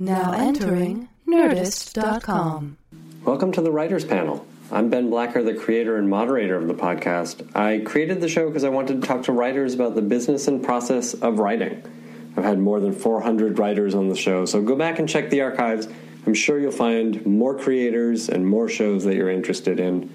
Now entering Nerdist.com. Welcome to the Writers Panel. I'm Ben Blacker, the creator and moderator of the podcast. I created the show because I wanted to talk to writers about the business and process of writing. I've had more than 400 writers on the show, so go back and check the archives. I'm sure you'll find more creators and more shows that you're interested in.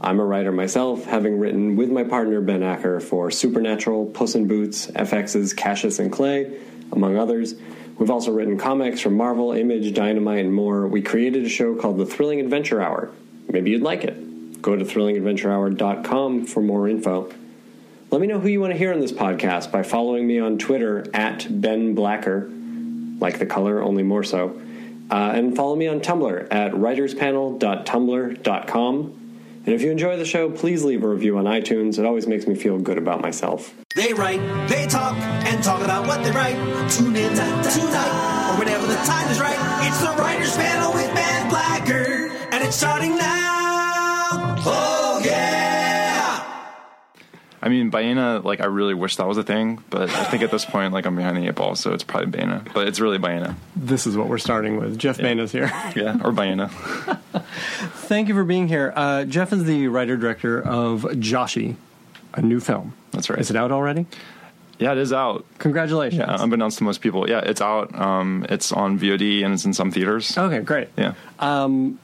I'm a writer myself, having written with my partner Ben Acker for Supernatural, Puss in Boots, FX's Cassius and Clay, among others. We've also written comics from Marvel, Image, Dynamite, and more. We created a show called The Thrilling Adventure Hour. Maybe you'd like it. Go to thrillingadventurehour.com for more info. Let me know who you want to hear on this podcast by following me on Twitter at Ben Blacker, like the color, only more so. Uh, and follow me on Tumblr at writerspanel.tumblr.com. And if you enjoy the show, please leave a review on iTunes. It always makes me feel good about myself. They write, they talk, and talk about what they write. Tune in tonight, or whenever the time is right. It's the Writers Panel with Ben Blacker, and it's starting now. Oh! I mean, Baena, like, I really wish that was a thing, but I think at this point, like, I'm behind the eight ball, so it's probably Baena. But it's really Baena. This is what we're starting with. Jeff Baina's here. Yeah, or Baena. Thank you for being here. Uh, Jeff is the writer director of Joshy, a new film. That's right. Is it out already? Yeah, it is out. Congratulations. Yeah, unbeknownst to most people. Yeah, it's out. Um, it's on VOD and it's in some theaters. Okay, great. Yeah. Um,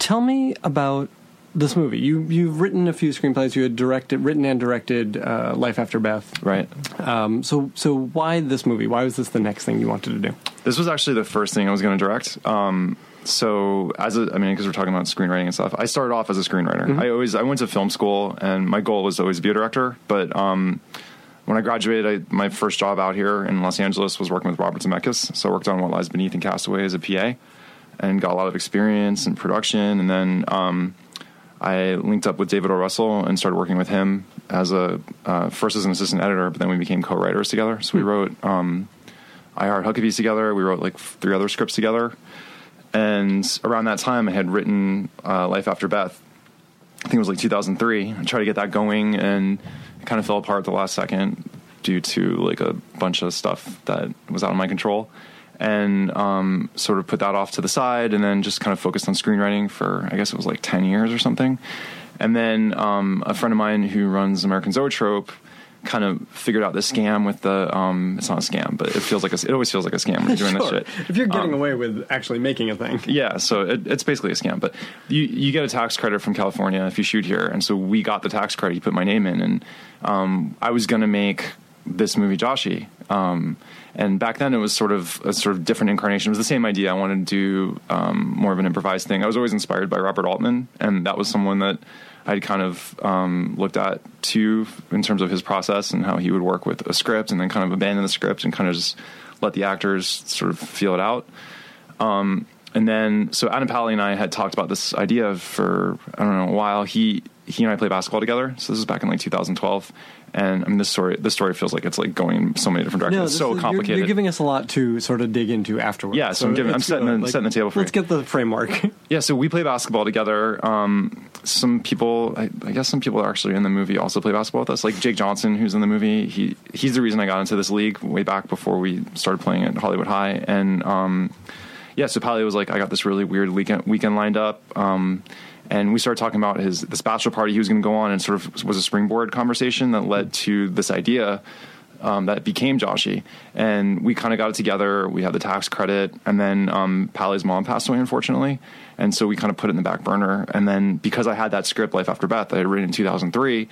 Tell me about this movie. You you've written a few screenplays. You had directed, written and directed uh, Life After Beth. Right. Um, so so why this movie? Why was this the next thing you wanted to do? This was actually the first thing I was going to direct. Um, so as a, I mean, because we're talking about screenwriting and stuff, I started off as a screenwriter. I always, I went to film school and my goal was always to be a director. But, um, when I graduated, I, my first job out here in Los Angeles was working with Robert Zemeckis. So I worked on What Lies Beneath and Castaway as a PA and got a lot of experience in production. And then, um, I linked up with David O. Russell and started working with him as a, uh, first as an assistant editor, but then we became co-writers together. So we wrote, um, I Heart Huckabees together. We wrote like three other scripts together. And around that time, I had written uh, Life After Beth. I think it was like 2003. I tried to get that going, and it kind of fell apart at the last second due to like a bunch of stuff that was out of my control. And um, sort of put that off to the side, and then just kind of focused on screenwriting for I guess it was like 10 years or something. And then um, a friend of mine who runs American Zoetrope kind of figured out the scam with the um, it's not a scam, but it feels like a, it always feels like a scam when you're doing Sure. this shit. If you're getting Um, away with actually making a thing, yeah, so it, it's basically a scam, but you you get a tax credit from California if you shoot here, and so we got the tax credit. You put my name in, and um, I was gonna make this movie Joshy, um, and back then it was sort of a sort of different incarnation. It was the same idea. I wanted to do um, more of an improvised thing. I was always inspired by Robert Altman, and that was someone that I'd kind of um, looked at too in terms of his process and how he would work with a script, and then kind of abandon the script and kind of just let the actors sort of feel it out. Um, and then, so Adam Pally and I had talked about this idea for I don't know a while. He he and I play basketball together. So this is back in like 2012. And I mean, this story this story feels like it's like going in so many different directions. no, it's so is- you're- complicated. You're, giving us a lot to sort of dig into afterwards. Yeah, so I'm giving- I'm setting the- good. setting the table for Let's you. get the framework. Yeah, so we play basketball together. Um, some people, I, I guess, some people are actually in the movie also play basketball with us. Like Jake Johnson, who's in the movie. He he's the reason I got into this league way back before we started playing at Hollywood High. And um, yeah, so Pally was like, I got this really weird weekend weekend lined up. Um, and we started talking about his this bachelor party he was going to go on, and sort of was a springboard conversation that led to this idea um, that became Joshy. And we kind of got it together. We had the tax credit, and then um, Pally's mom passed away, unfortunately. And so we kind of put it in the back burner. And then because I had that script, Life After Beth, that I had written in 2003,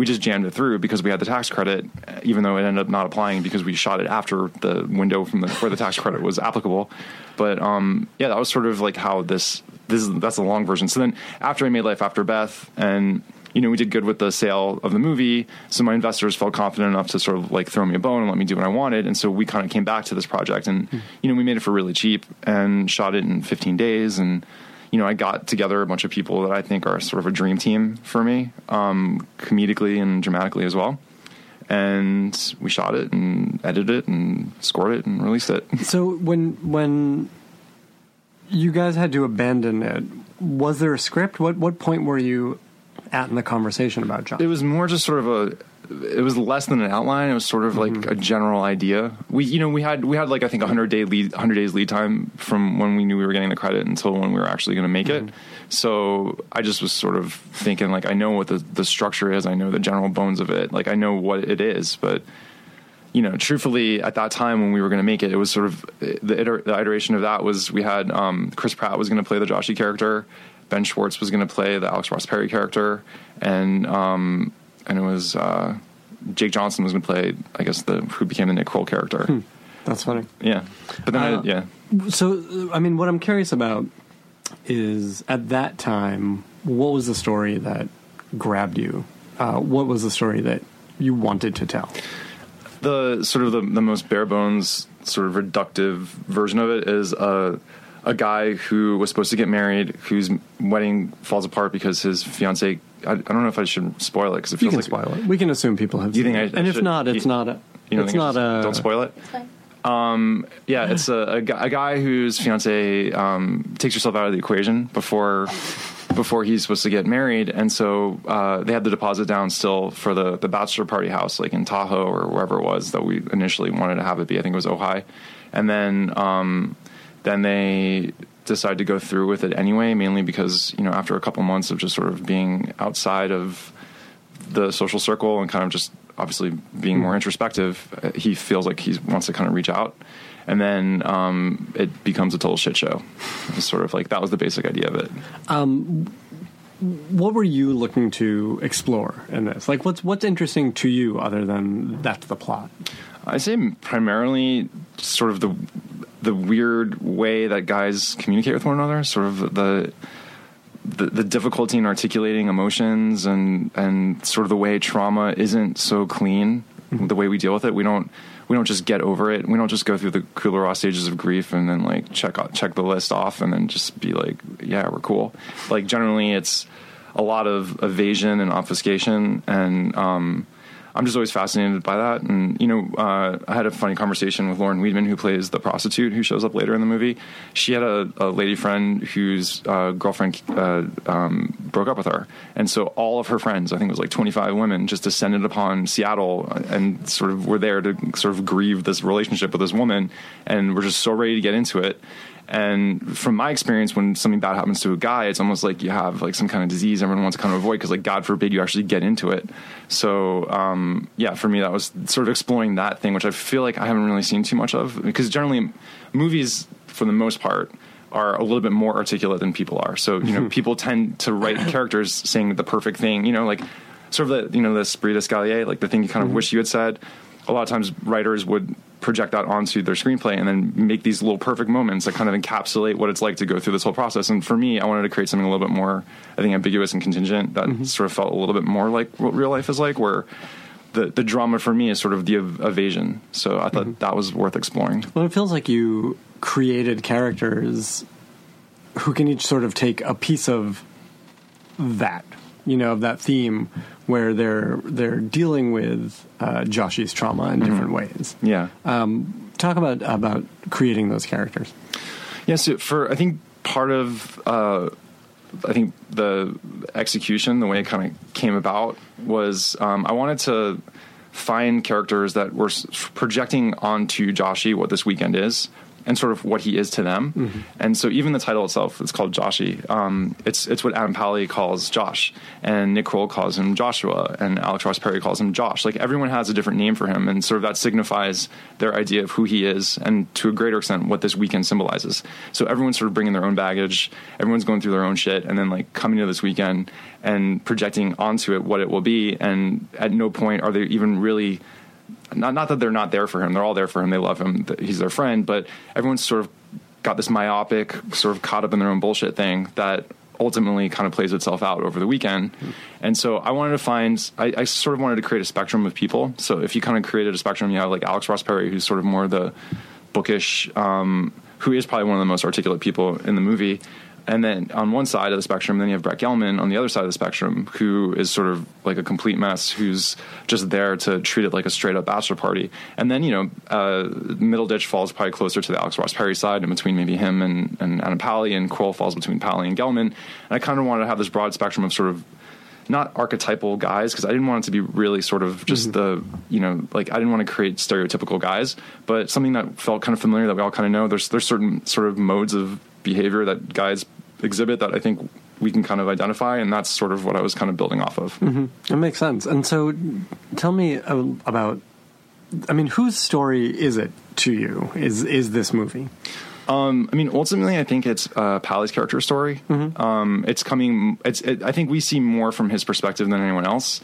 we just jammed it through because we had the tax credit, even though it ended up not applying because we shot it after the window from the, where the tax credit was applicable. But um, yeah, that was sort of like how this this is that's the long version. So then after I made Life After Beth and you know, we did good with the sale of the movie. So my investors felt confident enough to sort of like throw me a bone and let me do what I wanted. And so we kind of came back to this project and, you know, we made it for really cheap and shot it in 15 days. And, you know, I got together a bunch of people that I think are sort of a dream team for me, um, comedically and dramatically as well. And we shot it and edited it and scored it and released it. so when when you guys had to abandon it, was there a script? What what point were you at in the conversation about John? it was more just sort of a it was less than an outline. It was sort of like Mm-hmm. a general idea. We you know we had we had like I think a hundred day lead hundred days lead time from when we knew we were getting the credit until when we were actually going to make Mm-hmm. it. So I just was sort of thinking like I know what the the structure is. I know the general bones of it. Like I know what it is, but you know, truthfully, at that time when we were going to make it, it was sort of the, iter- the iteration of that was we had um, Chris Pratt was going to play the Joshy character, Ben Schwartz was going to play the Alex Ross Perry character, and um, and it was uh, Jake Johnson was going to play, I guess, the who became the Nick Kroll character. That's funny. Yeah, but then Uh, I, yeah, So, I mean, what I'm curious about is at that time, what was the story that grabbed you? Uh, what was the story that you wanted to tell? the sort of the, the most bare bones sort of reductive version of it is a a guy who was supposed to get married whose wedding falls apart because his fiance I, I don't know if I should spoil it because it You feels can like spoil it. We can assume people have. Do you seen think it. I- and I if should- not, it's you- not a. you don't it's not should- a. don't spoil it It's fine. yeah it's a, a, a guy whose fiance um, takes herself out of the equation before before he's supposed to get married and so uh, they had the deposit down still for the the bachelor party house like in Tahoe or wherever it was that we initially wanted to have it be I think it was Ojai and then um, then they decide to go through with it anyway mainly because you know after a couple months of just sort of being outside of the social circle and kind of just obviously being more introspective, uh, he feels like he wants to kind of reach out. And then um, it becomes a total shit show. It's sort of like that was the basic idea of it. What were you looking to explore in this? Like, what's what's interesting to you other than that's the plot? I say primarily sort of the the weird way that guys communicate with one another, sort of the the, the difficulty in articulating emotions and and sort of the way trauma isn't so clean. The way we deal with it, we don't we don't just get over it. We don't just go through the Kübler-Ross stages of grief and then like check check the list off and then just be like, yeah, we're cool. Like generally, it's a lot of evasion and obfuscation and. um I'm just always fascinated by that. And, you know, uh, I had a funny conversation with Lauren Weedman, who plays the prostitute who shows up later in the movie. She had a, a lady friend whose uh, girlfriend uh, um, broke up with her. And so all of her friends, I think it was like 25 women, just descended upon Seattle and sort of were there to sort of grieve this relationship with this woman. And were just so ready to get into it. And from my experience, when something bad happens to a guy, it's almost like you have like some kind of disease everyone wants to kind of avoid because, like, God forbid you actually get into it. So, um, yeah, for me, that was sort of exploring that thing, which I feel like I haven't really seen too much of because generally movies, for the most part, are a little bit more articulate than people are. So, you know, people tend to write characters saying the perfect thing, you know, like sort of the, you know, the esprit d'escalier, like the thing you kind of wish you had said. A lot of times writers would project that onto their screenplay and then make these little perfect moments that kind of encapsulate what it's like to go through this whole process. And for me, I wanted to create something a little bit more, I think, ambiguous and contingent that mm-hmm. sort of felt a little bit more like what real life is like, where the, the drama for me is sort of the ev- evasion. So I thought mm-hmm. that was worth exploring. Well, it feels like you created characters who can each sort of take a piece of that, you know, of that theme where they're they're dealing with uh, Joshy's trauma in different ways. Yeah. Talk about about creating those characters. Yeah, so for I think part of uh, I think the execution, the way it kind of came about, was um, I wanted to find characters that were projecting onto Joshy what this weekend is and sort of what he is to them. And so even the title itself, it's called Joshy. Um, it's it's what Adam Pally calls Josh, and Nick Kroll calls him Joshua, and Alex Ross Perry calls him Josh. Like everyone has a different name for him, and sort of that signifies their idea of who he is, and to a greater extent, what this weekend symbolizes. So everyone's sort of bringing their own baggage, everyone's going through their own shit, and then like coming to this weekend and projecting onto it what it will be. And at no point are they even really not not that they're not there for him. They're all there for him. They love him. He's their friend. But everyone's sort of got this myopic, sort of caught up in their own bullshit thing that ultimately kind of plays itself out over the weekend. And so I wanted to find. I, I sort of wanted to create a spectrum of people. So if you kind of created a spectrum, you have like Alex Ross Perry, who's sort of more the bookish, um, who is probably one of the most articulate people in the movie. And then on one side of the spectrum, then you have Brett Gelman on the other side of the spectrum, who is sort of like a complete mess, who's just there to treat it like a straight up bachelor party. And then, you know, uh, Middleditch falls probably closer to the Alex Ross Perry side, and between maybe him and, and Adam Pally, and Kroll falls between Pally and Gelman. And I kind of wanted to have this broad spectrum of sort of not archetypal guys because I didn't want it to be really sort of just the you know like I didn't want to create stereotypical guys, but something that felt kind of familiar that we all kind of know. There's there's certain sort of modes of behavior that guys exhibit that I think we can kind of identify, and that's sort of what I was kind of building off of. It makes sense. And so, tell me uh, about. I mean, whose story is it to you? Is is this movie? I mean, ultimately, I think it's uh, Pally's character story. Um, it's coming. It's. It, I think we see more from his perspective than anyone else.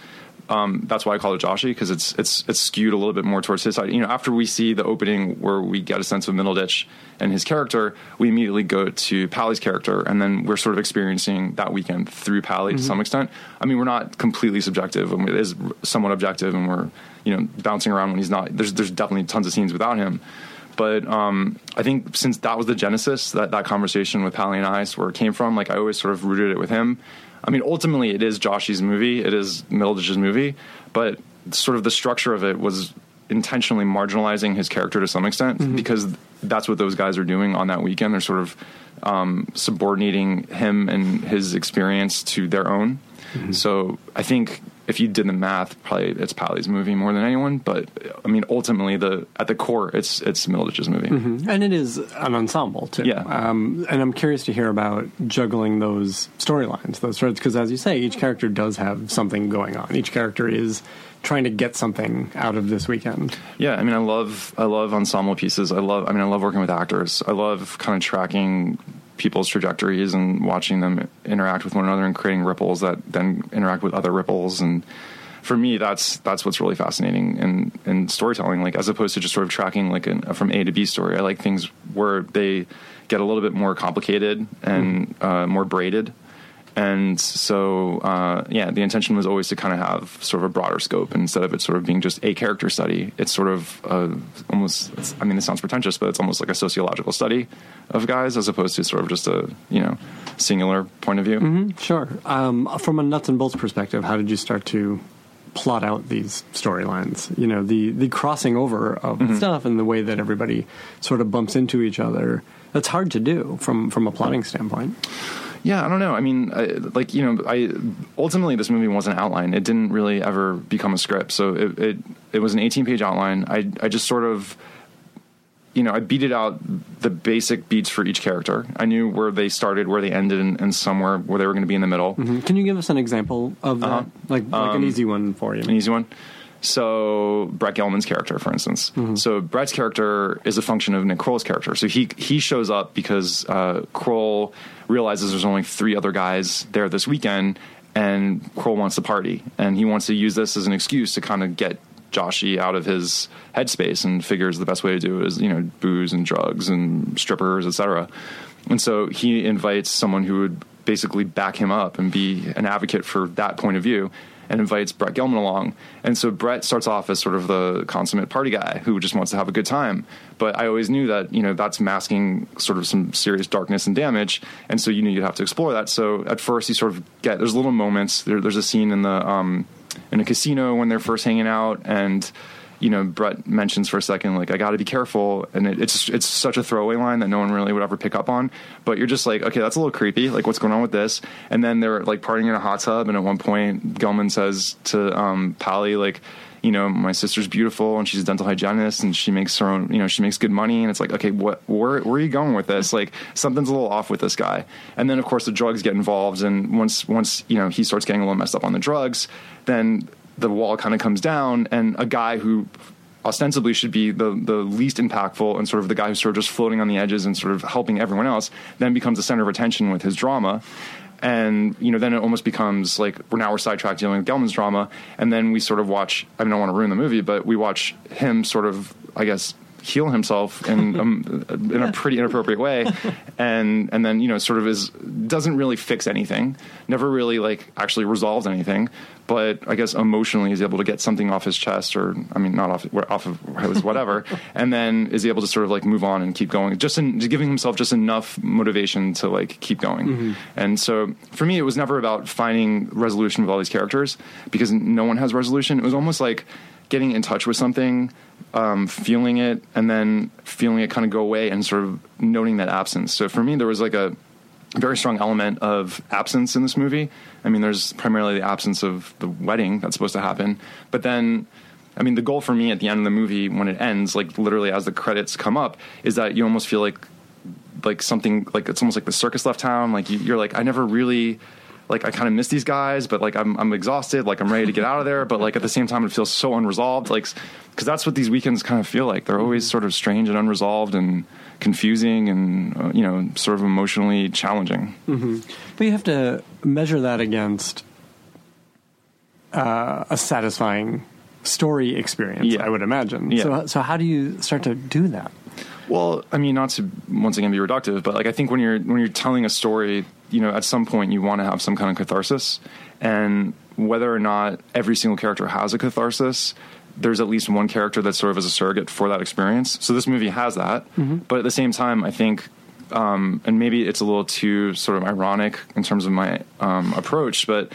Um, that's why I call it Joshy because it's it's it's skewed a little bit more towards his side. You know, after we see the opening where we get a sense of Middleditch and his character, we immediately go to Pally's character, and then we're sort of experiencing that weekend through Pally to some extent. I mean, we're not completely subjective, and it is somewhat objective, and we're you know bouncing around when he's not. There's there's definitely tons of scenes without him. But um, I think since that was the genesis, that, that conversation with Pally and I, is where it came from, like I always sort of rooted it with him. I mean, ultimately, it is Joshy's movie, it is Middleditch's movie, but sort of the structure of it was intentionally marginalizing his character to some extent because that's what those guys are doing on that weekend. They're sort of um, subordinating him and his experience to their own. So I think if you did the math, probably it's Pally's movie more than anyone. But I mean, ultimately, the at the core, it's it's Middleditch's movie. And it is an ensemble too. Yeah. Um, and I'm curious to hear about juggling those storylines, those threads, because as you say, each character does have something going on. Each character is trying to get something out of this weekend. Yeah, I mean, I love I love ensemble pieces. I love I mean, I love working with actors. I love kind of tracking people's trajectories and watching them interact with one another and creating ripples that then interact with other ripples and for me that's that's what's really fascinating in in storytelling like as opposed to just sort of tracking like an, from A to B story. I like things where they get a little bit more complicated and uh, more braided. And so, uh, yeah, the intention was always to kind of have sort of a broader scope instead of it sort of being just a character study. It's sort of uh, almost, I mean, it sounds pretentious, but it's almost like a sociological study of guys as opposed to sort of just a, you know, singular point of view. Sure. Um, from a nuts and bolts perspective, how did you start to plot out these storylines? You know, the the crossing over of stuff and the way that everybody sort of bumps into each other. That's hard to do from from a plotting standpoint. Yeah, I don't know. I mean, I, like you know, I ultimately this movie wasn't outlined. It didn't really ever become a script. So it it, it was an 18 page outline. I I just sort of you know, I beat it out the basic beats for each character. I knew where they started, where they ended, and, and somewhere where they were going to be in the middle. Can you give us an example of that? Uh-huh. Like like an easy one for you. an easy one. So Brett Gelman's character, for instance. So Brett's character is a function of Nick Kroll's character. So he he shows up because uh, Kroll realizes there's only three other guys there this weekend, and Kroll wants to party, and he wants to use this as an excuse to kind of get Joshy out of his headspace, and figures the best way to do it is you know booze and drugs and strippers, etc. And so he invites someone who would basically back him up and be an advocate for that point of view and invites Brett Gelman along. And so Brett starts off as sort of the consummate party guy who just wants to have a good time. But I always knew that, you know, that's masking sort of some serious darkness and damage. And so you knew you'd have to explore that. So at first you sort of get, there's little moments. There, there's a scene in the, um, in a casino when they're first hanging out and, you know, Brett mentions for a second, like, I got to be careful. And it, it's, it's such a throwaway line that no one really would ever pick up on. But you're just like, okay, that's a little creepy. Like, what's going on with this? And then they're like partying in a hot tub. And at one point, Gelman says to um, Pally, like, you know, my sister's beautiful and she's a dental hygienist and she makes her own, you know, she makes good money. And it's like, okay, what, where, where are you going with this? Like, something's a little off with this guy. And then, of course, the drugs get involved. And once, once, you know, he starts getting a little messed up on the drugs, then the wall kind of comes down and a guy who ostensibly should be the, the least impactful and sort of the guy who's sort of just floating on the edges and sort of helping everyone else then becomes the center of attention with his drama. And you know then it almost becomes like we're now we're sidetracked dealing with Gelman's drama. And then we sort of watch I mean I don't want to ruin the movie but we watch him sort of I guess heal himself in um, in a pretty inappropriate way. And and then you know sort of is doesn't really fix anything. Never really like actually resolves anything. But I guess emotionally is able to get something off his chest or I mean not off off of his whatever. And then is able to sort of like move on and keep going. Just in just giving himself just enough motivation to like keep going. And so for me it was never about finding resolution with all these characters because no one has resolution. It was almost like getting in touch with something um, feeling it and then feeling it kind of go away and sort of noting that absence so for me there was like a very strong element of absence in this movie. I mean, there's primarily the absence of the wedding that's supposed to happen, but then. I mean, the goal for me at the end of the movie, when it ends, like literally as the credits come up, is that you almost feel like, like something, like it's almost like the circus left town. Like you, you're like, I never really, like I kind of miss these guys, but like I'm I'm exhausted, like I'm ready to get out of there, but like at the same time it feels so unresolved, like because that's what these weekends kind of feel like. They're always sort of strange and unresolved and confusing and uh, you know sort of emotionally challenging. But you have to measure that against uh, a satisfying story experience, Yeah. I would imagine. Yeah. So, so how do you start to do that? Well, I mean, not to once again be reductive, but like I think when you're when you're telling a story, you know, at some point you want to have some kind of catharsis, and whether or not every single character has a catharsis, there's at least one character that sort of is a surrogate for that experience. So this movie has that, but at the same time, I think. Um, and maybe it's a little too sort of ironic in terms of my um, approach, but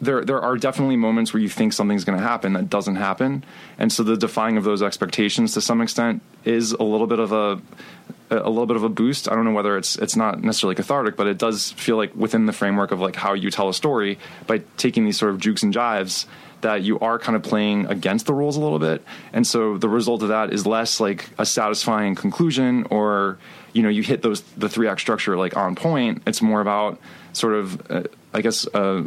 there there are definitely moments where you think something's going to happen that doesn't happen, and so the defying of those expectations to some extent is a little bit of a a little bit of a boost. I don't know whether it's it's not necessarily cathartic, but it does feel like within the framework of like how you tell a story by taking these sort of jukes and jives that you are kind of playing against the rules a little bit, and so the result of that is less like a satisfying conclusion or you know you hit those the three act structure like on point. It's more about sort of uh, I guess. Uh,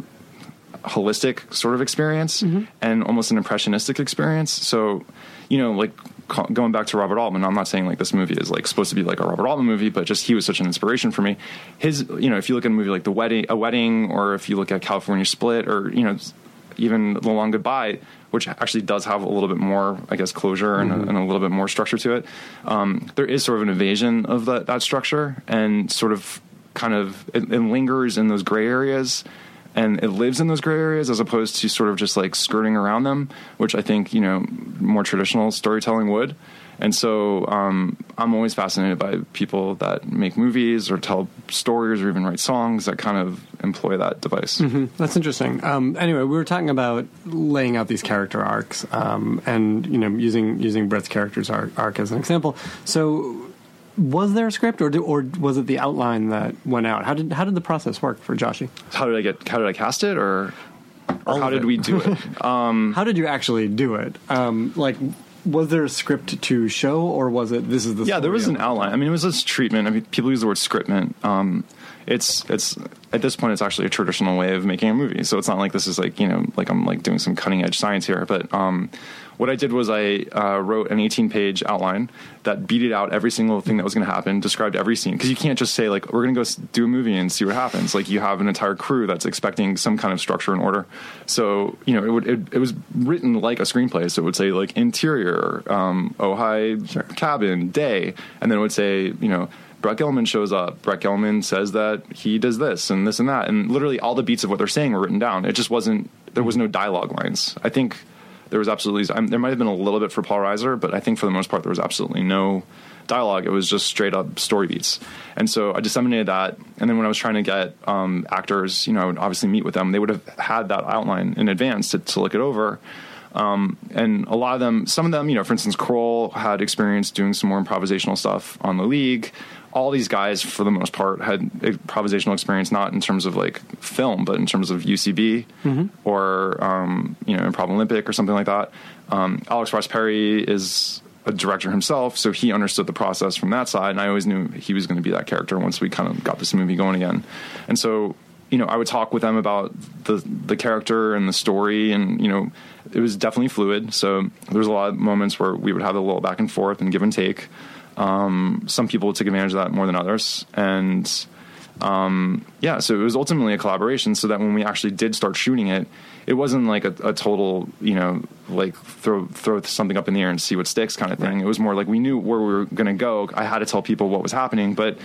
holistic sort of experience and almost an impressionistic experience. So, you know, like going back to Robert Altman, I'm not saying like this movie is like supposed to be like a Robert Altman movie, but just he was such an inspiration for me. His, you know, if you look at a movie like The Wedding, A Wedding, or if you look at California Split, or you know, even The Long Goodbye, which actually does have a little bit more, I guess, closure and, a, and a little bit more structure to it. Um, there is sort of an evasion of that, that structure and sort of kind of it, it lingers in those gray areas and it lives in those gray areas as opposed to sort of just like skirting around them, which I think you know more traditional storytelling would. And so um, I'm always fascinated by people that make movies or tell stories or even write songs that kind of employ that device. That's interesting. Um, anyway, we were talking about laying out these character arcs, um, and you know, using using Brett's character's arc, arc as an example. So, was there a script, or do, or was it the outline that went out? How did how did the process work for Joshy? How did I get? How did I cast it, or, or how did it. we do it? How did you actually do it? Um, like, was there a script to show, or was it this is the yeah, there was an outline. I mean, it was this treatment. I mean, people use the word scriptment. Um, it's it's at this point, it's actually a traditional way of making a movie. So it's not like this is like you know like I'm like doing some cutting edge science here. But um, what I did was I uh, wrote an 18 page outline that beated out every single thing that was going to happen, described every scene because you can't just say like we're going to go do a movie and see what happens. Like you have an entire crew that's expecting some kind of structure and order. So you know it would it, it was written like a screenplay. So it would say like interior, um, Ojai cabin, day, and then it would say you know. Brett Gelman shows up. Brett Gelman says that he does this and this and that, and literally all the beats of what they're saying were written down. It just wasn't. There was no dialogue lines. I think there was absolutely. There might have been a little bit for Paul Reiser, but I think for the most part there was absolutely no dialogue. It was just straight up story beats. And so I disseminated that. And then when I was trying to get um, actors, you know, I would obviously meet with them. They would have had that outline in advance to, to look it over. Um, and a lot of them, some of them, you know, for instance, Kroll had experience doing some more improvisational stuff on the league. All these guys, for the most part, had improvisational experience, not in terms of like film, but in terms of UCB or um, you know, Improv Olympic or something like that. Um, Alex Ross Perry is a director himself, so he understood the process from that side, and I always knew he was going to be that character once we kind of got this movie going again. And so, you know, I would talk with them about the the character and the story, and you know, it was definitely fluid. So there was a lot of moments where we would have a little back and forth and give and take. Um, some people took advantage of that more than others, and um, yeah, so it was ultimately a collaboration. So that when we actually did start shooting it, it wasn't like a, a total, you know, like throw throw something up in the air and see what sticks kind of thing. It was more like we knew where we were going to go. I had to tell people what was happening, but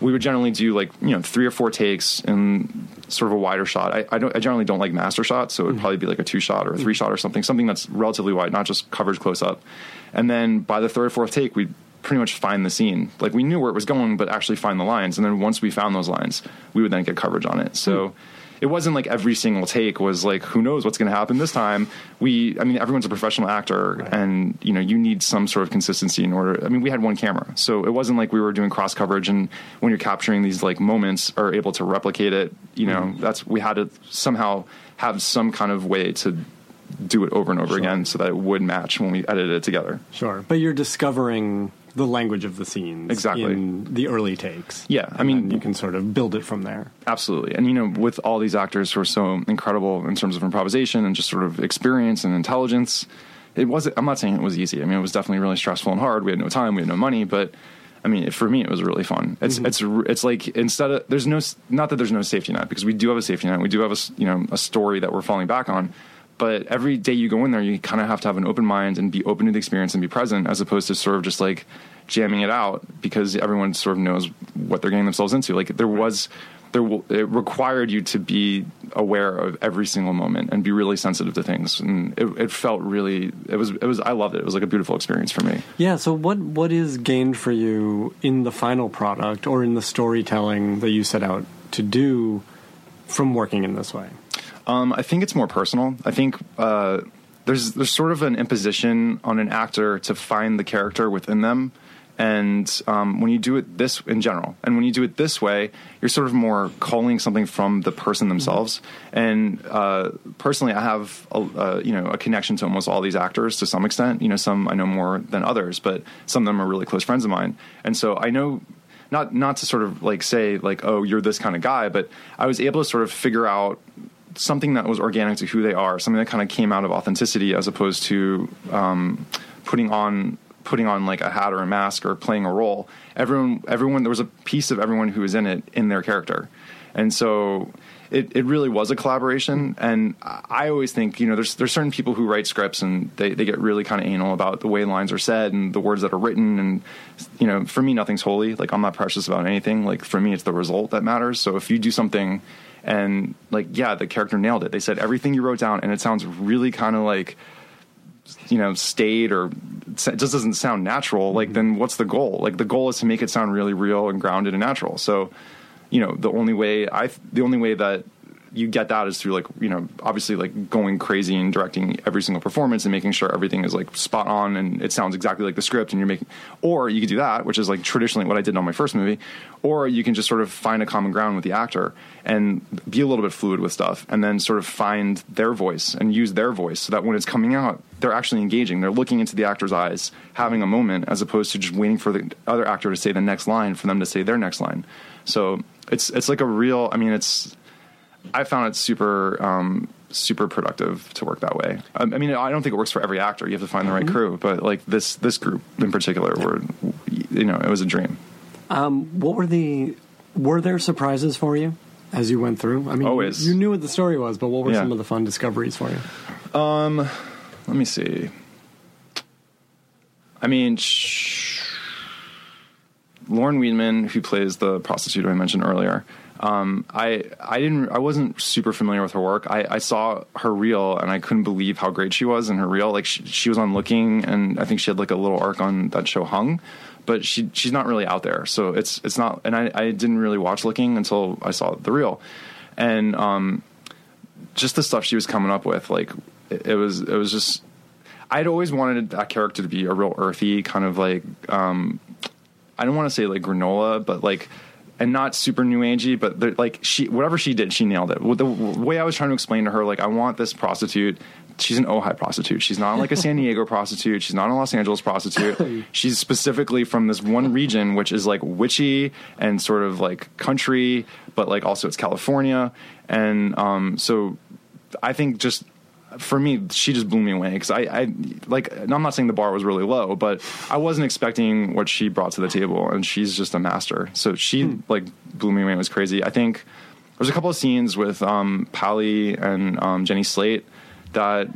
we would generally do like you know three or four takes and sort of a wider shot. I, I don't. I generally don't like master shots, so it would probably be like a two shot or a three shot or something, something that's relatively wide, not just coverage close up. And then by the third or fourth take, we pretty much find the scene. Like we knew where it was going, but actually find the lines. And then once we found those lines, we would then get coverage on it. So hmm. it wasn't like every single take was like who knows what's going to happen this time. We I mean everyone's a professional actor and you know you need some sort of consistency in order. I mean we had one camera, so it wasn't like we were doing cross coverage and when you're capturing these like moments are able to replicate it. You know hmm. that's we had to somehow have some kind of way to do it over and over again so that it would match when we edited it together. Sure, but you're discovering the language of the scenes Exactly. in the early takes. Yeah, I mean- you can sort of build it from there. Absolutely. And, you know, with all these actors who are so incredible in terms of improvisation and just sort of experience and intelligence, it wasn't, I'm not saying it was easy. I mean, it was definitely really stressful and hard. We had no time, we had no money, but I mean, for me, it was really fun. It's, mm-hmm. it's, r- it's like instead of, there's no, not that there's no safety net because we do have a safety net. We do have a you know, a story that we're falling back on. But every day you go in there, you kind of have to have an open mind and be open to the experience and be present as opposed to sort of just like jamming it out because everyone sort of knows what they're getting themselves into. Like there was, there it required you to be aware of every single moment and be really sensitive to things. And it, it felt really, it was, it was, I loved it. It was like a beautiful experience for me. Yeah. So what what is gained for you in the final product or in the storytelling that you set out to do from working in this way? Um, I think it's more personal. I think uh, there's there's sort of an imposition on an actor to find the character within them, and um, when you do it this in general, and when you do it this way, you're sort of more calling something from the person themselves. And uh, personally, I have a, uh, you know a connection to almost all these actors to some extent. You know, some I know more than others, but some of them are really close friends of mine, and so I know not not to sort of like say like oh you're this kind of guy, but I was able to sort of figure out something that was organic to who they are, something that kind of came out of authenticity as opposed to um, putting on putting on like a hat or a mask or playing a role. Everyone, everyone, there was a piece of everyone who was in it in their character, and so it, it really was a collaboration. And I always think you know there's there's certain people who write scripts and they, they get really kind of anal about the way lines are said and the words that are written and you know for me nothing's holy. Like I'm not precious about anything. Like for me it's the result that matters. So if you do something and like yeah the character nailed it. They said everything you wrote down and it sounds really kind of like you know stayed or it just doesn't sound natural. Like mm-hmm. then what's the goal? Like the goal is to make it sound really real and grounded and natural. So you know the only way i the only way that you get that is through like you know obviously like going crazy and directing every single performance and making sure everything is like spot on and it sounds exactly like the script and you're making or you could do that which is like traditionally what I did on my first movie or you can just sort of find a common ground with the actor and be a little bit fluid with stuff and then sort of find their voice and use their voice so that when it's coming out they're actually engaging. They're looking into the actor's eyes having a moment as opposed to just waiting for the other actor to say the next line for them to say their next line. So it's it's like a real I mean it's I found it super um, super productive to work that way. I, I mean, I don't think it works for every actor. You have to find the right crew, but like this this group in particular, were you know, it was a dream. Um, What were the were there surprises for you as you went through? I mean, Always. you knew what the story was, but what were Yeah. some of the fun discoveries for you? Um, let me see. I mean, sh- Lauren Weedman, who plays the prostitute I mentioned earlier, um, I I didn't I wasn't super familiar with her work. I, I saw her reel and I couldn't believe how great she was in her reel. Like she, she was on Looking, and I think she had like a little arc on that show Hung, but she she's not really out there. So it's it's not. And I I didn't really watch Looking until I saw the reel, and um, just the stuff she was coming up with, like it, it was it was just. I'd always wanted that character to be a real earthy kind of like um, I don't want to say like granola, but like, and not super new agey, but like she, whatever she did, she nailed it. Well, The way I was trying to explain to her, like, I want this prostitute. She's an Ojai prostitute. She's not like a San Diego prostitute. She's not a Los Angeles prostitute. She's specifically from this one region, which is like witchy and sort of like country, but like also it's California. And um, so I think just for me, she just blew me away because I, I like. I'm not saying the bar was really low, but I wasn't expecting what she brought to the table, and she's just a master. So she like blew me away. It was crazy. I think there's a couple of scenes with um, Pally and um, Jenny Slate that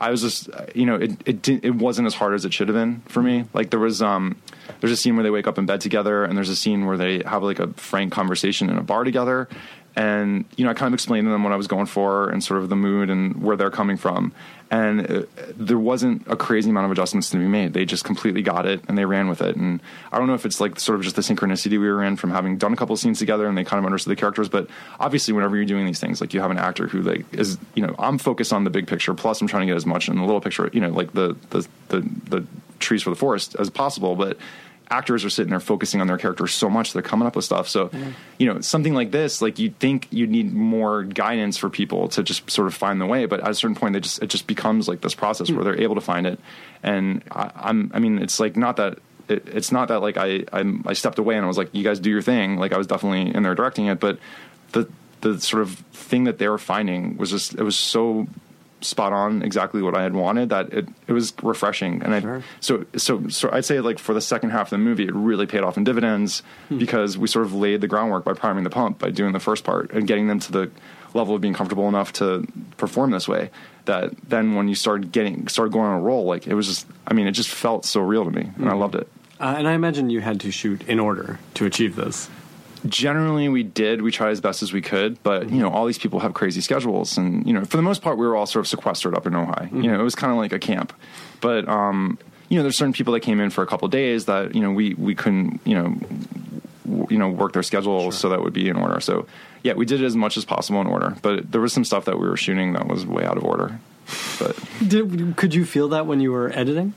I was just, you know, it it didn't, it wasn't as hard as it should have been for me. Like there was um, there's a scene where they wake up in bed together, and there's a scene where they have like a frank conversation in a bar together, and you know I kind of explained to them what I was going for and sort of the mood and where they're coming from, and uh, there wasn't a crazy amount of adjustments to be made. They just completely got it and they ran with it. And I don't know if it's like sort of just the synchronicity we were in from having done a couple scenes together and they kind of understood the characters. But obviously, whenever you're doing these things, like you have an actor who like is you know I'm focused on the big picture. Plus, I'm trying to get as much in the little picture, you know, like the the the, the trees for the forest as possible, but actors are sitting there focusing on their characters so much they're coming up with stuff. So you know something like this like you'd think you'd need more guidance for people to just sort of find the way but at a certain point they just it just becomes like this process where hmm. they're able to find it. And I, i'm i mean it's like not that it, it's not that like I, I I stepped away and I was like, you guys do your thing. Like I was definitely in there directing it, but the the sort of thing that they were finding was just it was so spot on exactly what I had wanted that it, it was refreshing. And I so so so I'd say like for the second half of the movie it really paid off in dividends because we sort of laid the groundwork by priming the pump by doing the first part and getting them to the level of being comfortable enough to perform this way that then when you started getting started going on a roll like it was just I mean it just felt so real to me and I loved it. Uh, and I imagine you had to shoot in order to achieve this. Generally we did we tried as best as we could but you know all these people have crazy schedules and you know for the most part we were all sort of sequestered up in ojai. You know it was kind of like a camp. But um you know there's certain people that came in for a couple of days that you know we we couldn't you know w- you know work their schedule so that would be in order. So yeah we did it as much as possible in order but there was some stuff that we were shooting that was way out of order. But Did, could you feel that when you were editing?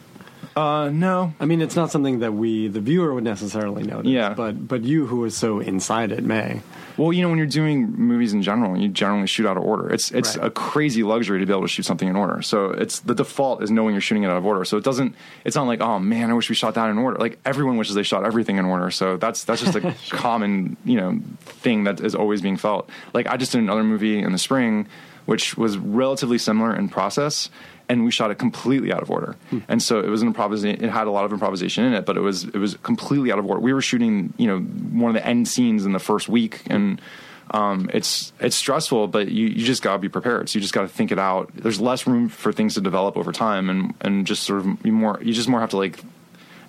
Uh no I mean, it's not something that we, the viewer, would necessarily notice. Yeah. But but you, who is so inside it, may. Well, you know, when you're doing movies in general, you generally shoot out of order. It's it's Right. a crazy luxury to be able to shoot something in order. So it's the default is knowing you're shooting it out of order. So it doesn't. It's not like oh man, I wish we shot that in order. Like everyone wishes they shot everything in order. So that's that's just a common you know thing that is always being felt. Like I just did another movie in the spring, which was relatively similar in process. And we shot it completely out of order, and so it was an improvisation. It had a lot of improvisation in it, but it was it was completely out of order. We were shooting, you know, one of the end scenes in the first week, and um, it's it's stressful, but you, you just gotta be prepared. So you just gotta think it out. There's less room for things to develop over time, and and just sort of you more you just more have to like,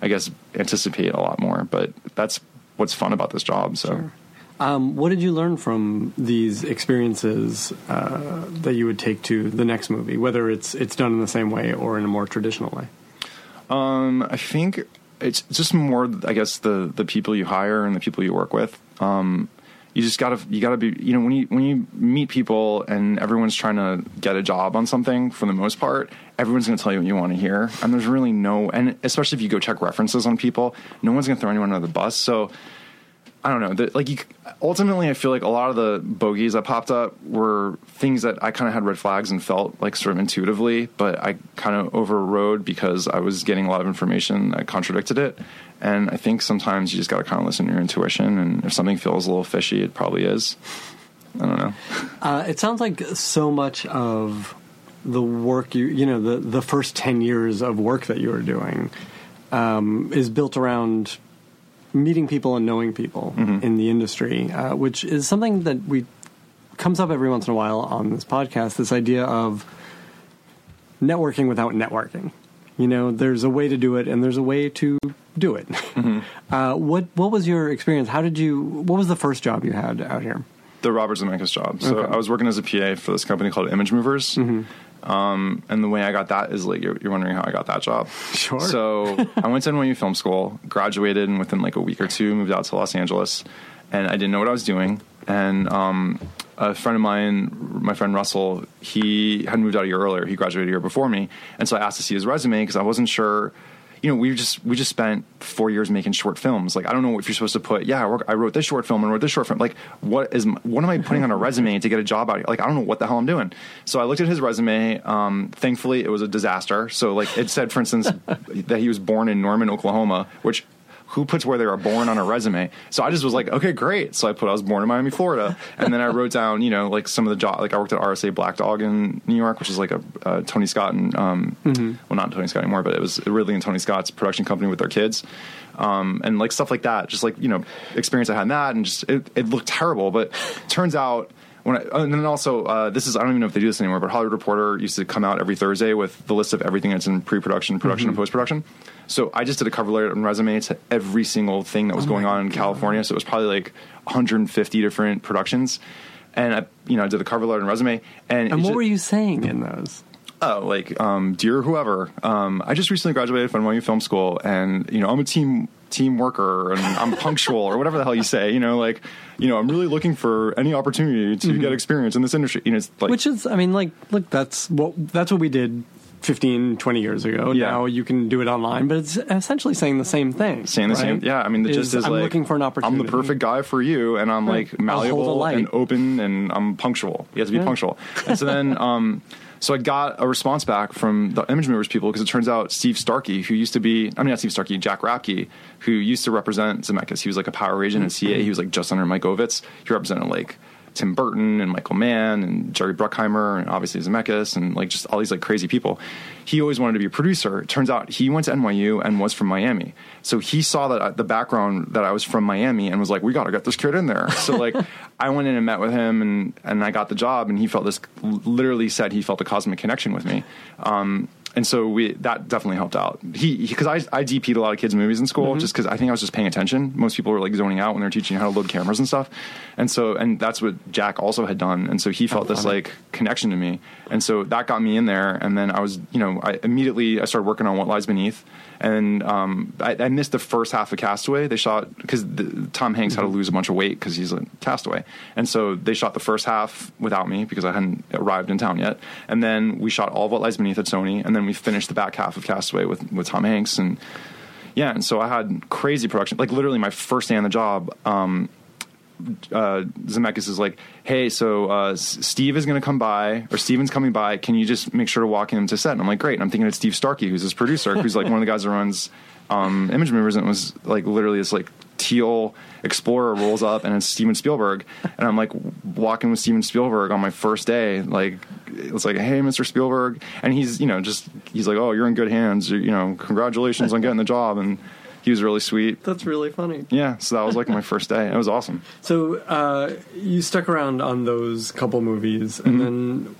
I guess, anticipate a lot more. But that's what's fun about this job. So Um, what did you learn from these experiences uh, that you would take to the next movie, whether it's it's done in the same way or in a more traditional way? Um, I think it's just more, I guess, the the people you hire and the people you work with. Um, you just gotta you gotta be you know when you when you meet people and everyone's trying to get a job on something for the most part everyone's to tell you what you want to hear and there's really no and especially if you go check references on people no one's to throw anyone under the bus so I don't know. The, like you, ultimately, I feel like a lot of the bogeys that popped up were things that I kind of had red flags and felt like sort of intuitively, but I kind of overrode because I was getting a lot of information that contradicted it. And I think sometimes you just got to kind of listen to your intuition, and if something feels a little fishy, it probably is. I don't know. Uh, it sounds like so much of the work you you know the the first ten years of work that you were doing um, is built around meeting people and knowing people in the industry, uh, which is something that we comes up every once in a while on this podcast. This idea of networking without networking. You know, there's a way to do it, and there's a way to do it. Uh, what what was your experience? How did you? What was the first job you had out here? the Robert Zemeckis job. So Okay. I was working as a PA for this company called ImageMovers. Um, and the way I got that is like you're, you're wondering how I got that job. Sure. So I went to NYU Film School, graduated, and within like a week or two moved out to Los Angeles. And I didn't know what I was doing. And um, a friend of mine, my friend Russell, he had moved out a year earlier. He graduated a year before me, and so I asked to see his resume because I wasn't sure you know, we just we just spent four years making short films. Like, I don't know if you're supposed to put, yeah, I, wrote this short film and wrote this short film. Like, what is what am I putting on a resume to get a job out here? Like, I don't know what the hell I'm doing. So I looked at his resume. Um, thankfully, it was a disaster. So like, it said, for instance, that he was born in Norman, Oklahoma, which. Who puts where they were born on a resume? So I just was like, okay, great. So I put I was born in Miami, Florida, and then I wrote down, you know, like some of the job. Like I worked at RSA Black Dog in New York, which is like a uh, Tony Scott and um, well, not Tony Scott anymore, but it was Ridley and Tony Scott's production company with their kids, um, and like stuff like that. Just like you know, experience I had in that, and just it, it looked terrible, but turns out. When I, and then also, uh, this is I don't even know if they do this anymore, but Hollywood Reporter used to come out every Thursday with the list of everything that's in pre-production, production, and post-production. So I just did a cover letter and resume to every single thing that was going on in California. So it was probably like 150 different productions. and I you know I did the cover letter and resume, and, And what ju- were you saying in those? Oh, like um, dear whoever. Um, I just recently graduated from NYU Film School, and you know I'm a team team worker, and I'm punctual, or whatever the hell you say. You know, like you know I'm really looking for any opportunity to get experience in this industry. You know, it's like Mm-hmm. Which is, I mean, like, look, that's what that's what we did 15, 20 years ago. Yeah. Now you can do it online, but it's essentially saying the same thing. saying the right? same. Yeah, I mean, the Is, gist is I'm like looking for an opportunity. I'm the perfect guy for you, and I'm Right. like malleable and open, and I'm punctual. You have to be Yeah. punctual. And so then, um, so I got a response back from the ImageMovers people because it turns out Steve Starkey, who used to be, I mean, not Steve Starkey, Jack Rapke, who used to represent Zemeckis. He was like a power agent at CA. He was like just under Mike Ovitz. He represented like. Tim Burton and Michael Mann and Jerry Bruckheimer and obviously Zemeckis and like just all these like crazy people. He always wanted to be a producer. It turns out he went to NYU and was from Miami. So he saw that uh, the background that I was from Miami and was like, we got to get this kid in there. So like I went in and met with him and, and I got the job and he felt this literally said he felt a cosmic connection with me. Um, and so we that definitely helped out. He because I I DP'd a lot of kids' movies in school just because I think I was just paying attention. Most people were like zoning out when they're teaching you how to load cameras and stuff, and so and that's what Jack also had done. And so he felt this like connection to me, and so that got me in there. And then I was you know I immediately I started working on What Lies Beneath, and um, I, I missed the first half of Castaway. They shot because Tom Hanks had to lose a bunch of weight because he's a castaway, and so they shot the first half without me because I hadn't arrived in town yet. And then we shot all of What Lies Beneath at Sony, and then we finished the back half of Castaway with with Tom Hanks, and yeah, and so I had crazy production. Like literally, my first day on the job. Um, uh, Zemeckis is like, hey, so uh, Steve is going to come by, or Steven's coming by. Can you just make sure to walk him to set? And I'm like, great. And I'm thinking it's Steve Starkey, who's his producer, who's like one of the guys that runs um, ImageMovers, and it was like literally this like teal Explorer rolls up, and it's Steven Spielberg, and I'm like walking with Steven Spielberg on my first day, like it's like, hey, Mr. Spielberg, and he's you know just he's like, oh, you're in good hands, you know, congratulations on getting the job, and he was really sweet. That's really funny. Yeah, so that was like my first day. It was awesome. So uh, you stuck around on those couple movies, and Mm-hmm. then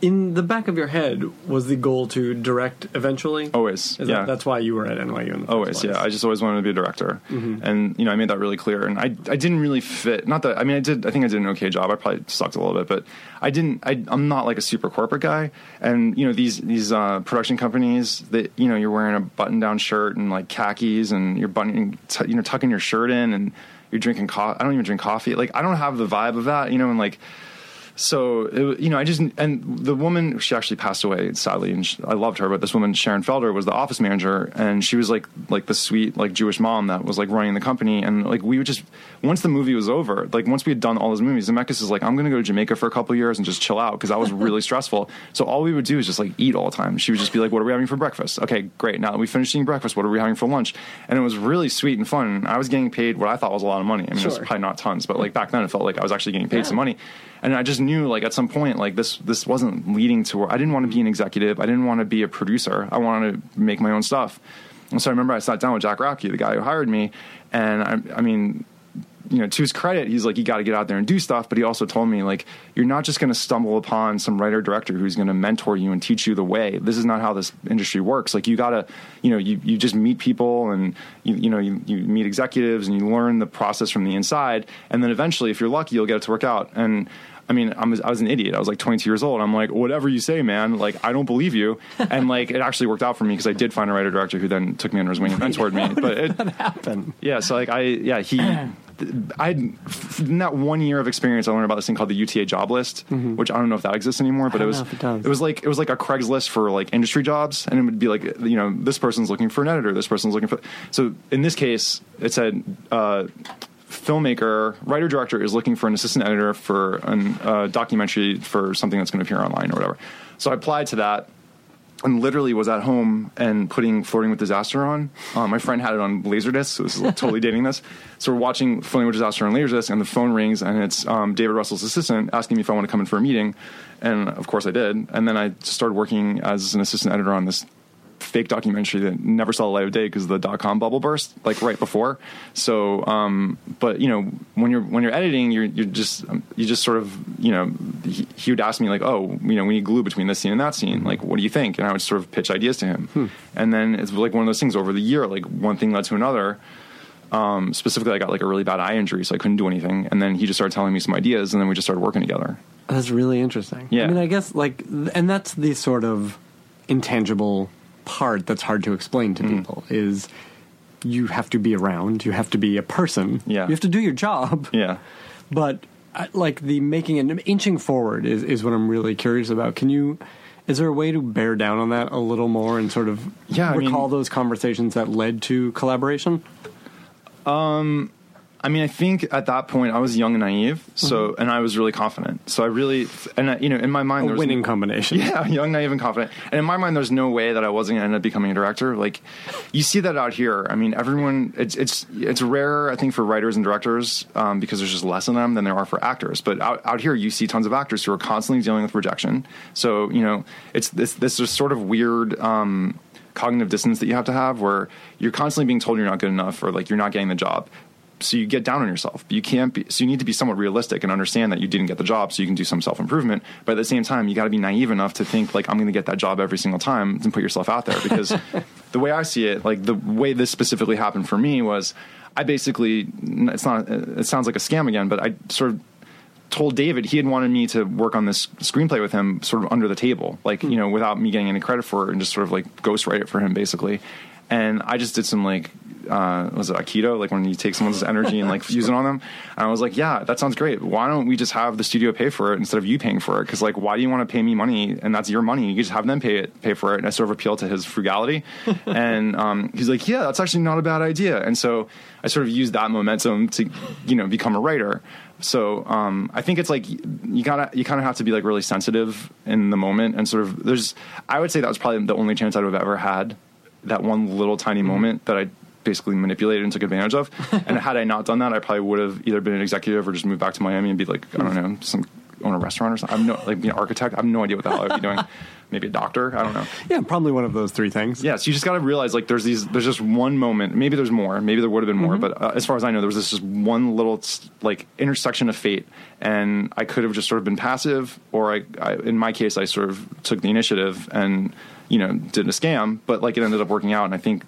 in the back of your head was the goal to direct eventually. Always, Is yeah. that, that's why you were at NYU. In the first Always, place. yeah. I just always wanted to be a director, and you know, I made that really clear. And I, I didn't really fit. Not that I mean, I did. I think I did an okay job. I probably sucked a little bit, but I didn't. I, I'm not like a super corporate guy. And you know, these these uh, production companies that you know, you're wearing a button down shirt and like khakis, and you're buttoning, t- you know, tucking your shirt in, and you're drinking coffee. I don't even drink coffee. Like I don't have the vibe of that, you know, and like so it, you know, I just and the woman she actually passed away sadly, and she, I loved her. But this woman, Sharon Felder, was the office manager, and she was like like the sweet like Jewish mom that was like running the company. And like we would just once the movie was over, like once we had done all those movies, Zemeckis is like, I'm going to go to Jamaica for a couple of years and just chill out because that was really stressful. So all we would do is just like eat all the time. She would just be like, What are we having for breakfast? Okay, great. Now that we finished eating breakfast, what are we having for lunch? And it was really sweet and fun. I was getting paid what I thought was a lot of money. I mean, it was probably not tons, but mm. like back then it felt like I was actually getting paid some money. And I just knew like at some point like this this wasn't leading to where I didn't want to be an executive. I didn't want to be a producer. I wanted to make my own stuff. And so I remember I sat down with Jack Rapke, the guy who hired me, and I, I mean, you know, to his credit, he's like, you got to get out there and do stuff. But he also told me, like, you're not just going to stumble upon some writer director who's going to mentor you and teach you the way. This is not how this industry works. Like, you got to, you know, you, you just meet people and, you, you know, you, you meet executives and you learn the process from the inside. And then eventually, if you're lucky, you'll get it to work out. And, I mean, I was, I was an idiot. I was like 22 years old. I'm like, whatever you say, man. Like, I don't believe you. And like, it actually worked out for me because I did find a writer director who then took me under his wing and mentored me. But it, happened. yeah, so like I yeah he I in that one year of experience I learned about this thing called the UTA job list, which I don't know if that exists anymore, but Mm-hmm. It was if it was like it was like a Craigslist for like industry jobs, and it would be like you know this person's looking for an editor, this person's looking for. So in this case, it said. Uh, filmmaker writer director is looking for an assistant editor for a uh, documentary for something that's going to appear online or whatever so i applied to that and literally was at home and putting Flirting with Disaster on. Um, my friend had it on Laserdisc, so this is totally dating this. So we're watching Flirting with Disaster on Laserdisc, and the phone rings, and it's um, David Russell's assistant asking me if I want to come in for a meeting. And of course I did. And then I started working as an assistant editor on this fake documentary that never saw the light of day because the dot com bubble burst like right before. So, um, but you know, when you're when you're editing, you're you're just um, you just sort of you know he, he would ask me like, oh, you know, we need glue between this scene and that scene. Like, what do you think? And I would sort of pitch ideas to him. And then it's like one of those things over the year, like one thing led to another. Um, specifically, I got like a really bad eye injury, so I couldn't do anything. And then he just started telling me some ideas, and then we just started working together. That's really interesting. Yeah. I mean, I guess like, and that's the sort of intangible part that's hard to explain to mm. people is you have to be around, you have to be a person, Yeah. you have to do your job. Yeah. But uh, like the making and inching forward is is what I'm really curious about. Can you? Is there a way to bear down on that a little more and sort of Yeah, I mean- recall those conversations that led to collaboration? Um, I mean, I think at that point I was young and naive, so and I was really confident. So I really, and I, you know, in my mind, A there was winning combination. Yeah, young, naive, and confident. And in my mind, there's no way that I wasn't going to end up becoming a director. Like, you see that out here. I mean, everyone. It's it's it's rare, I think, for writers and directors um, because there's just less of them than there are for actors. But out out here, you see tons of actors who are constantly dealing with rejection. So you know, it's this this is sort of weird. Um, cognitive dissonance that you have to have where you're constantly being told you're not good enough or like you're not getting the job so you get down on yourself. You can't be. So you need to be somewhat realistic and understand that you didn't get the job, so you can do some self improvement. But at the same time, you got to be naive enough to think like I'm going to get that job every single time and put yourself out there. Because the way I see it, like the way this specifically happened for me was, I basically it's not. It sounds like a scam again, but I sort of told David he had wanted me to work on this screenplay with him sort of under the table, like, hmm. you know, without me getting any credit for it and just sort of like ghostwrite it for him basically. And I just did some like, uh, was it Aikido? Like when you take someone's energy and like use it on them. And I was like, yeah, that sounds great. Why don't we just have the studio pay for it instead of you paying for it? Cause like, why do you want to pay me money? And that's your money. You just have them pay it, pay for it. And I sort of appealed to his frugality. and, um, he's like, yeah, that's actually not a bad idea. And so I sort of used that momentum to, you know, become a writer. So um, I think it's like you gotta you kind of have to be like really sensitive in the moment and sort of there's I would say that was probably the only chance I'd have ever had that one little tiny mm-hmm. moment that I basically manipulated and took advantage of. and had I not done that, I probably would have either been an executive or just moved back to Miami and be like I don't know some own a restaurant or something. I'm no like be an architect. I have no idea what the hell I'd be doing. Maybe a doctor. I don't know. Yeah, probably one of those three things. Yes, you just got to realize like there's these there's just one moment. Maybe there's more. Maybe there would have been more. But uh, as far as I know, there was this just one little like intersection of fate, and I could have just sort of been passive, or I, I in my case, I sort of took the initiative and you know did a scam. But like it ended up working out, and I think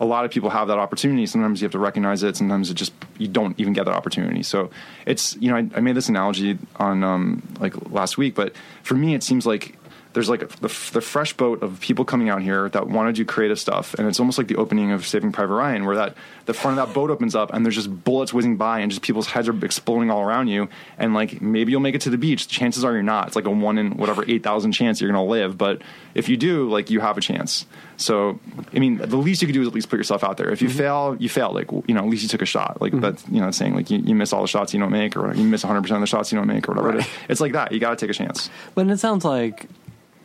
a lot of people have that opportunity. Sometimes you have to recognize it. Sometimes it just you don't even get that opportunity. So it's you know I, I made this analogy on um, like last week, but for me it seems like there's like the, the fresh boat of people coming out here that want to do creative stuff, and it's almost like the opening of Saving Private Ryan, where that the front of that boat opens up and there's just bullets whizzing by and just people's heads are exploding all around you, and like maybe you'll make it to the beach. Chances are you're not. It's like a one in whatever eight thousand chance you're gonna live, but if you do, like you have a chance. So I mean, the least you can do is at least put yourself out there. If you mm-hmm. fail, you fail. Like you know, at least you took a shot. Like mm-hmm. that's you know saying like you, you miss all the shots you don't make, or you miss 100 percent of the shots you don't make, or whatever. It is. It's like that. You got to take a chance. But it sounds like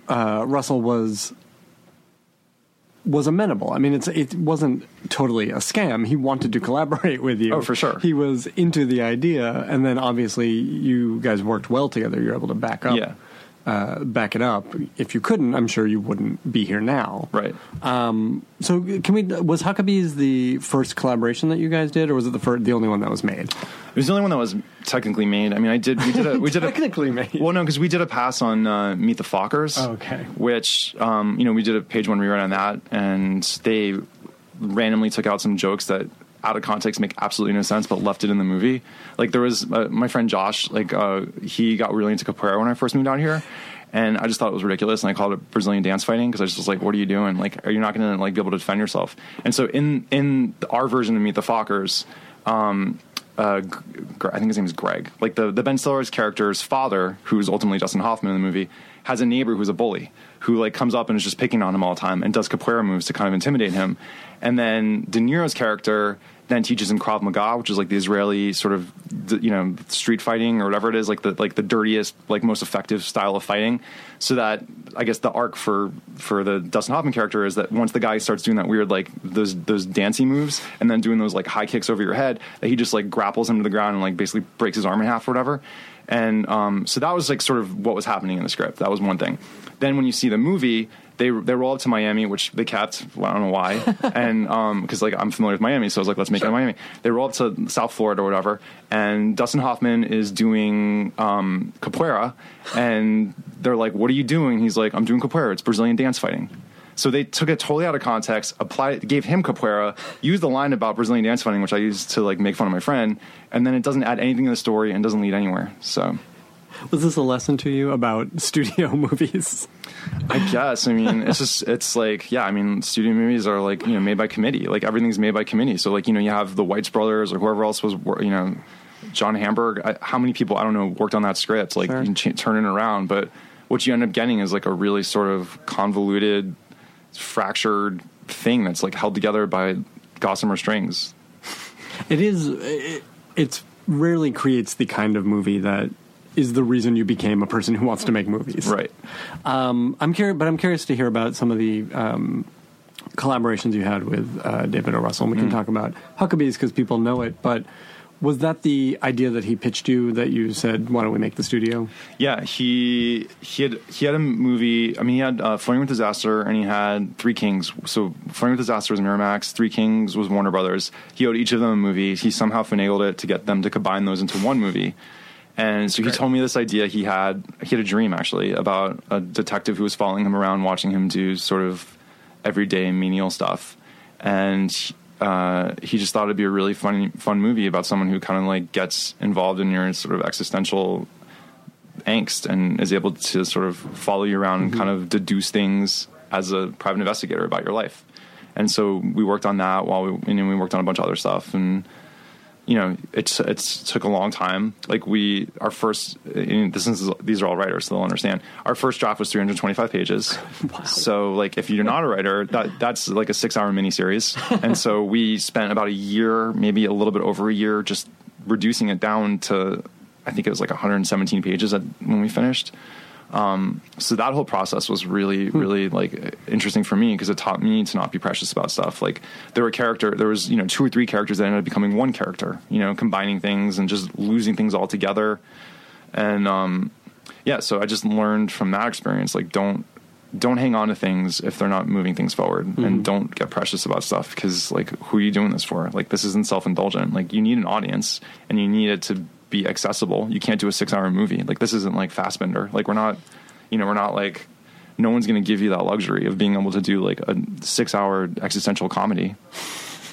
uh, Russell was was amenable. I mean, it's it wasn't totally a scam. He wanted to collaborate with you. Oh, for sure. He was into the idea, and then obviously you guys worked well together. You're able to back up, Yeah. Uh, back it up. If you couldn't, I'm sure you wouldn't be here now. Right. So, can we? Was Huckabees the first collaboration that you guys did, or was it the first, the only one that was made? It was the only one that was technically made. I mean, I did. We did a. We did a Technically made. Well, no, because we did a pass on uh, Meet the Fockers. Oh, okay. Which, um, you know, we did a page one rewrite on that, and they randomly took out some jokes that, out of context, make absolutely no sense, but left it in the movie. Like there was uh, my friend Josh. Like uh, he got really into capoeira when I first moved out here. And I just thought it was ridiculous, and I called it Brazilian dance fighting because I just was like, "What are you doing? Like, are you not going to like be able to defend yourself?" And so, in in our version of Meet the Fockers, um, uh, I think his name is Greg. Like the the Ben Stiller's character's father, who's ultimately Dustin Hoffman in the movie, has a neighbor who's a bully who like comes up and is just picking on him all the time and does capoeira moves to kind of intimidate him. And then De Niro's character then teaches in Krav Maga, which is like the Israeli sort of you know street fighting or whatever it is, like the like the dirtiest, like most effective style of fighting. So that I guess the arc for for the Dustin Hoffman character is that once the guy starts doing that weird like those those dancing moves and then doing those like high kicks over your head, that he just like grapples him to the ground and like basically breaks his arm in half or whatever. And um, so that was like sort of what was happening in the script. That was one thing. Then when you see the movie, they they roll up to Miami, which they kept. I don't know why, and because like I'm familiar with Miami, so I was like, let's make it in Miami. They roll up to South Florida or whatever, and Dustin Hoffman is doing um, capoeira, and they're like, "What are you doing?" He's like, "I'm doing capoeira. It's Brazilian dance fighting." So they took it totally out of context, applied, gave him capoeira, used the line about Brazilian dance fighting, which I used to like make fun of my friend, and then it doesn't add anything to the story and doesn't lead anywhere. So Was this a lesson to you about studio movies? I guess. I mean, it's just it's like yeah. I mean, studio movies are like you know made by committee. Like everything's made by committee. So like you know you have the Weitz brothers or whoever else was you know John Hamburg. I, how many people I don't know worked on that script? Like Sure. you can ch- turn it around, but what you end up getting is like a really sort of convoluted, fractured thing that's like held together by gossamer strings. It is. It, it's rarely creates the kind of movie that is the reason you became a person who wants to make movies. Right. Um, I'm curious, but I'm curious to hear about some of the um, collaborations you had with uh, David O. Russell. And we can talk about Huckabees because people know it. But was that the idea that he pitched you that you said, "Why don't we make the studio?" Yeah, he he had he had a movie. I mean, he had uh, Flirting with Disaster, and he had Three Kings. So Flirting with Disaster was Miramax. Three Kings was Warner Brothers. He owed each of them a movie. He somehow finagled it to get them to combine those into one movie. And so he told me this idea he had. He had a dream actually about a detective who was following him around, watching him do sort of everyday menial stuff, and uh, he just thought it'd be a really fun fun movie about someone who kind of like gets involved in your sort of existential angst and is able to sort of follow you around and kind of deduce things as a private investigator about your life. And so we worked on that while we, and we worked on a bunch of other stuff. And, you know, it's, it's took a long time. Like we, our first, this is, these are all writers, so they'll understand. Our first draft was 325 pages. So like, if you're not a writer, that, that's like a six hour miniseries. and so we spent about a year, maybe a little bit over a year, just reducing it down to I think it was like 117 pages when we finished. Um, so that whole process was really, really like interesting for me because it taught me to not be precious about stuff. Like there were character, there was you know two or three characters that ended up becoming one character. You know, combining things and just losing things all together. And um, yeah, so I just learned from that experience like don't don't hang on to things if they're not moving things forward and don't get precious about stuff because like who are you doing this for like this isn't self-indulgent like you need an audience and you need it to be accessible. You can't do a six hour movie. Like this isn't like Fassbinder like we're not you know we're not like no one's going to give you that luxury of being able to do like a six hour existential comedy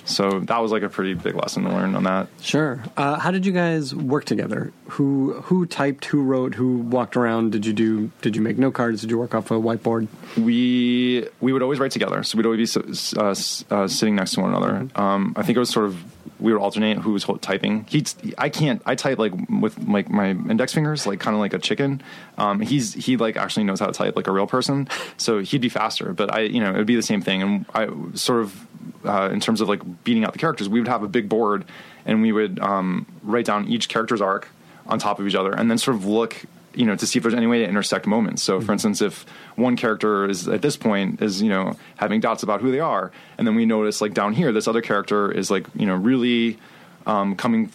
so that was like a pretty big lesson to learn on that Sure. Uh, how did you guys work together? Who who typed? Who wrote? Who walked around? Did you do? Did you make note cards? Did you work off a whiteboard? we we would always write together. So we'd always be uh, uh, sitting next to one another. Um, I think it was sort of we would alternate who was typing. He I can't I type like with like my index fingers like kind of like a chicken. Um, he's he like actually knows how to type like a real person. So he'd be faster, but I you know it would be the same thing. And I sort of uh, in terms of like beating out the characters, we would have a big board and we would um, write down each character's arc on top of each other and then sort of look you know to see if there's any way to intersect moments. So for instance if one character is at this point is you know having doubts about who they are and then we notice like down here this other character is like you know really um, coming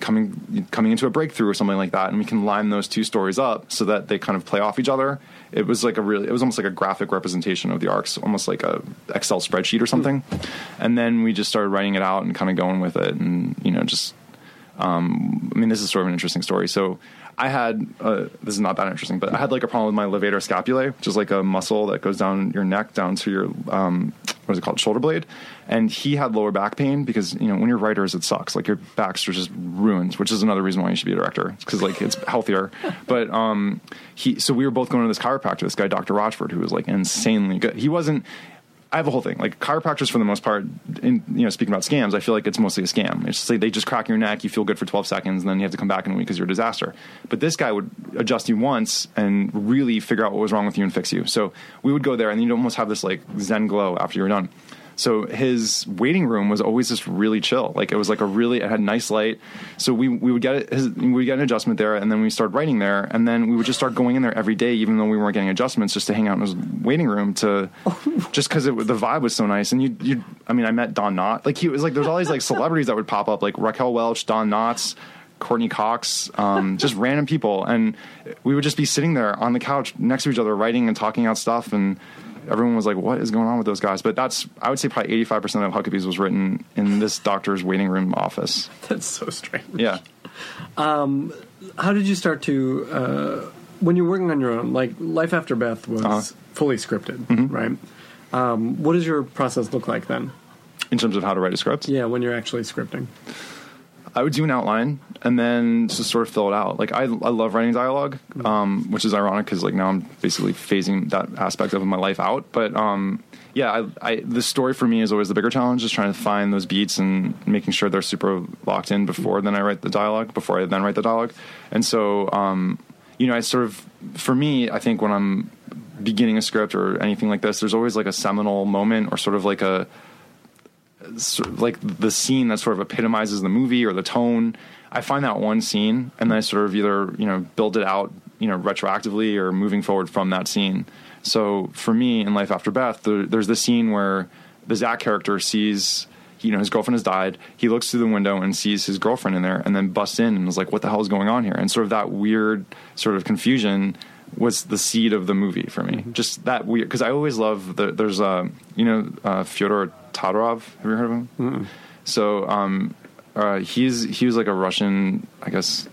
coming coming into a breakthrough or something like that and we can line those two stories up so that they kind of play off each other it was like a really it was almost like a graphic representation of the arcs almost like a excel spreadsheet or something and then we just started writing it out and kind of going with it and you know just um, I mean, this is sort of an interesting story. So I had uh, this is not that interesting, but I had like a problem with my levator scapulae, which is like a muscle that goes down your neck down to your um, what is it called, shoulder blade. And he had lower back pain because you know when you're writers, it sucks. Like your backs are just ruined, which is another reason why you should be a director because like it's healthier. But um, he, so we were both going to this chiropractor, this guy, Dr. Rochford, who was like insanely good. He wasn't. I have a whole thing. Like chiropractors, for the most part, in you know, speaking about scams, I feel like it's mostly a scam. It's just like they just crack your neck, you feel good for 12 seconds, and then you have to come back in a week because you're a disaster. But this guy would adjust you once and really figure out what was wrong with you and fix you. So we would go there, and you'd almost have this like Zen glow after you were done. So his waiting room was always just really chill. Like it was like a really it had nice light. So we we would get it, his, we get an adjustment there, and then we started writing there, and then we would just start going in there every day, even though we weren't getting adjustments, just to hang out in his waiting room to just because the vibe was so nice. And you you I mean I met Don Knotts like he was like there's all these like celebrities that would pop up like Raquel Welch, Don Knotts. Courteney Cox, um, just random people, and we would just be sitting there on the couch next to each other, writing and talking out stuff, and everyone was like, "What is going on with those guys?" But that's I would say probably eighty five percent of Huckabees was written in this doctor's waiting room office. That's so strange. Yeah, How did you start to uh, when you're working on your own? Like Life After Beth was Uh-huh. fully scripted, right? Um, what does your process look like then? In terms of how to write a script, Yeah, when you're actually scripting. I would do an outline and then just sort of fill it out. Like I, I love writing dialogue, um, which is ironic because like now I'm basically phasing that aspect of my life out. But um, yeah, I, I, the story for me is always the bigger challenge, just trying to find those beats and making sure they're super locked in before then I write the dialogue, before I then write the dialogue. And so, um, you know, I sort of, for me, I think when I'm beginning a script or anything like this, there's always like a seminal moment or sort of like a, sort of like the scene that sort of epitomizes the movie or the tone. I find that one scene and then I sort of either, you know, build it out, you know, retroactively or moving forward from that scene. So for me in Life After Beth, there, there's the scene where the Zach character sees, you know, his girlfriend has died. He looks through the window and sees his girlfriend in there and then busts in and is like, what the hell is going on here? And sort of that weird sort of confusion was the seed of the movie for me. Just that weird, because I always love the, there's, uh, you know, uh, Fyodor Todorov. Have you heard of him? So, um, uh, he's he was like a Russian, I guess,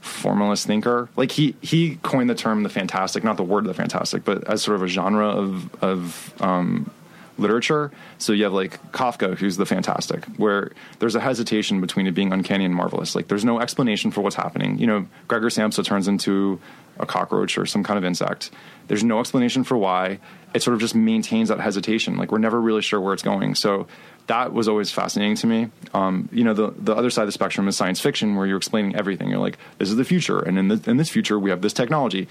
formalist thinker. Like he he coined the term the fantastic, not the word the fantastic, but as sort of a genre of of um, literature. So you have like Kafka, who's the fantastic, where there's a hesitation between it being uncanny and marvelous. Like there's no explanation for what's happening. You know, Gregor Samsa turns into a cockroach or some kind of insect. There's no explanation for why. It sort of just maintains that hesitation. Like we're never really sure where it's going. So that was always fascinating to me. Um, you know, the the other side of the spectrum is science fiction, where you're explaining everything. You're like, this is the future, and in, the, in this future, we have this technology,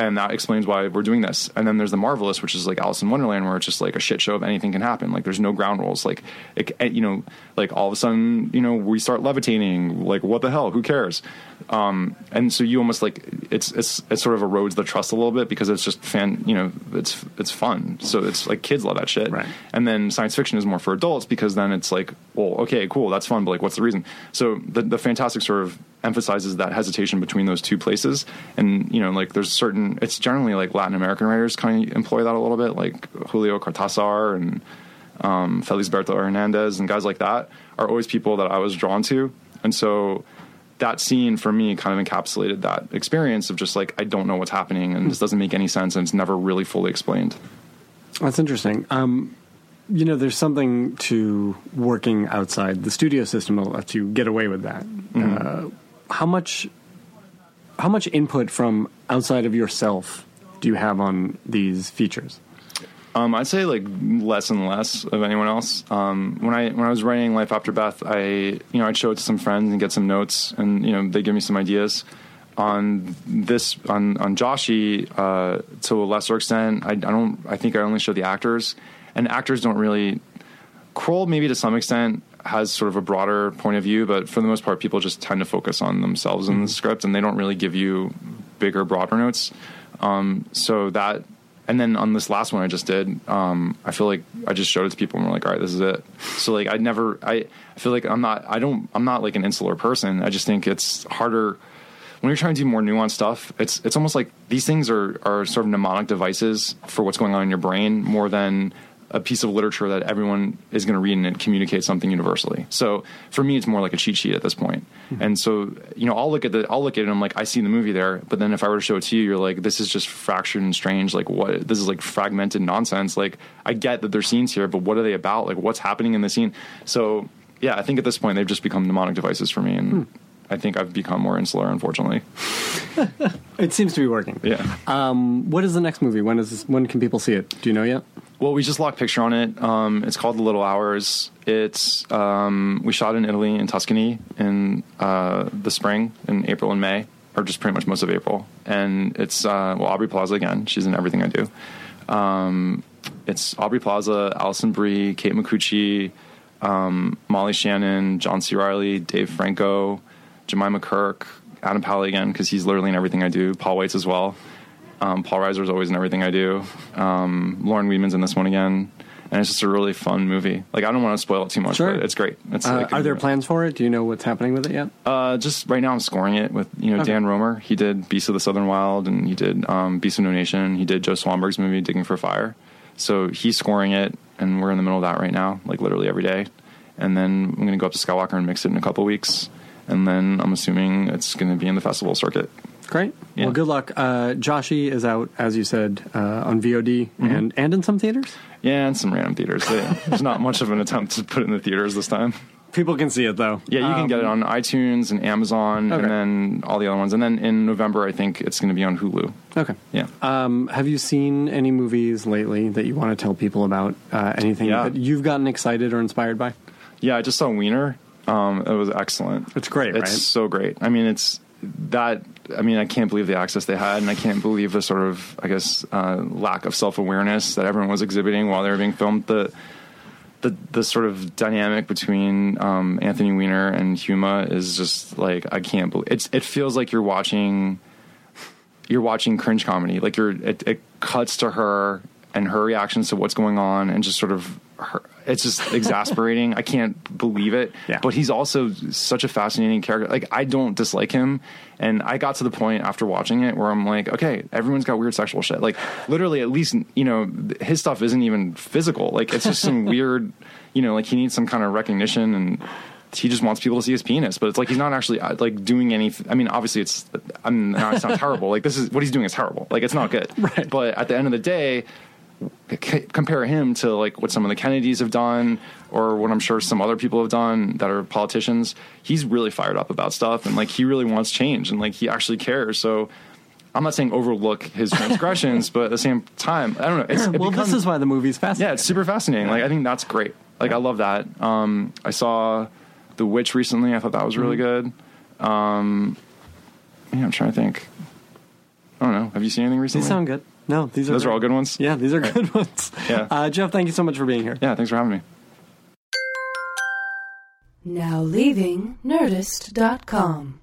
and that explains why we're doing this. And then there's the marvelous, which is like Alice in Wonderland, where it's just like a shit show of anything can happen. Like there's no ground rules. Like, it, it- you know, like all of a sudden, you know, we start levitating. Like what the hell? Who cares? Um, and so you almost like it's it's it sort of erodes the trust a little bit because it's just fan. You know, it's it's fun. So it's like kids love that shit. Right. And then science fiction is more for adults because then it's like, well, okay, cool, that's fun, but like, what's the reason? So the the fantastic sort of emphasizes that hesitation between those two places, and you know, like there's certain. It's generally like Latin American writers kind of employ that a little bit, like Julio Cortázar and um, Felisberto Hernandez and guys like that are always people that I was drawn to, and so. That scene for me kind of encapsulated that experience of just like I don't know what's happening and this doesn't make any sense and it's never really fully explained. That's interesting. Um, you know, there's something to working outside the studio system that lets you get away with that. Uh, how much, how much input from outside of yourself do you have on these features? Um, I'd say like less and less of anyone else. Um, when I when I was writing Life After Beth, I you know I'd show it to some friends and get some notes, and you know they give me some ideas. On this on on Joshy, uh, to a lesser extent, I, I don't. I think I only show the actors, and actors don't really. Kroll maybe to some extent has sort of a broader point of view, but for the most part, people just tend to focus on themselves in the script, and they don't really give you bigger, broader notes. Um, so that, and then on this last one I just did, um, I feel like I just showed it to people and we're like, all right, this is it. So like, I never, I, I feel like I'm not, I don't, I'm not like an insular person. I just think it's harder when you're trying to do more nuanced stuff. It's, it's almost like these things are, are sort of mnemonic devices for what's going on in your brain more than a piece of literature that everyone is going to read and it communicates something universally. So for me, it's more like a cheat sheet at this point. And so, you know, I'll look at the, I'll look at it and I'm like, I see the movie there. But then if I were to show it to you, you're like, this is just fractured and strange. Like what, this is like fragmented nonsense. Like I get that there's scenes here, but what are they about? Like what's happening in the scene? So yeah, I think at this point they've just become mnemonic devices for me. And I think I've become more insular, unfortunately. It seems to be working. Yeah. Um, what is the next movie? When is this, when can people see it? Do you know yet? Well, we just locked picture on it. Um, it's called The Little Hours. It's um, we shot in Italy in Tuscany in uh, the spring in April and May, or just pretty much most of April. And it's uh, well Aubrey Plaza again. She's in everything I do. Um, it's Aubrey Plaza, Alison Brie, Kate Micucci, um, Molly Shannon, John C. Reilly, Dave Franco, Jemima Kirk, Adam Pally again because he's literally in everything I do. Paul Weitz as well. Um, Paul Reiser's always in everything I do. Um, Lauren Weedman's in this one again, and it's just a really fun movie. Like I don't want to spoil it too much, Sure. but it's great. It's Uh, like, are there plans for it? Do you know what's happening with it yet? Uh, just right now, I'm scoring it with you know Okay. Dan Romer. He did Beast of the Southern Wild, and he did um, Beast of No Nation. He did Joe Swanberg's movie Digging for Fire. So he's scoring it, and we're in the middle of that right now, like literally every day. And then I'm going to go up to Skywalker and mix it in a couple weeks, and then I'm assuming it's going to be in the festival circuit. Great. Yeah. Well, good luck. Uh, Joshy is out, as you said, uh, on VOD Mm-hmm. and and in some theaters. Yeah, and some random theaters. There's not much of an attempt to put it in the theaters this time. People can see it though. Yeah, you can get it Um, on iTunes and Amazon, Okay. and then all the other ones. And then in November, I think it's going to be on Hulu. Okay. Yeah. Um, have you seen any movies lately that you want to tell people about? Uh, anything Yeah. that you've gotten excited or inspired by? Yeah, I just saw Weiner. Um, it was excellent. It's great, It's right? so great. I mean, it's that. I mean, I can't believe the access they had, and I can't believe the sort of, I guess, uh, lack of self awareness that everyone was exhibiting while they were being filmed. The the the sort of dynamic between um, Anthony Weiner and Huma is just like I can't believe it's. It feels like you're watching you're watching cringe comedy. Like you're it, it cuts to her and her reactions to what's going on, and just sort of. It's just exasperating. I can't believe it. Yeah. But he's also such a fascinating character. Like I don't dislike him, and I got to the point after watching it where I'm like, okay, everyone's got weird sexual shit. Like literally, at least you know his stuff isn't even physical. Like it's just some weird, you know, like he needs some kind of recognition and. He just wants people to see his penis, but it's like he's not actually uh, like doing anything. I mean, obviously, it's. I mean, it's not terrible. Like this is what he's doing is terrible. Like it's not good. Right. But at the end of the day, c- compare him to like what some of the Kennedys have done or what I'm sure some other people have done that are politicians. He's really fired up about stuff and like he really wants change and like he actually cares. So I'm not saying overlook his transgressions, but at the same time, I don't know. It's, it well, becomes, this is why the movie's fascinating. yeah, it's super fascinating. Like I think that's great. Like I love that. Um, I saw The Witch recently. I thought that was really Mm-hmm. good. Um, yeah, I'm trying to think. I don't know. Have you seen anything recently? These sound good. No, these are those great. are all good ones. Yeah, these are right. good ones. Yeah, uh, Jeff, thank you so much for being here. Yeah, thanks for having me. Now leaving Nerdist.com.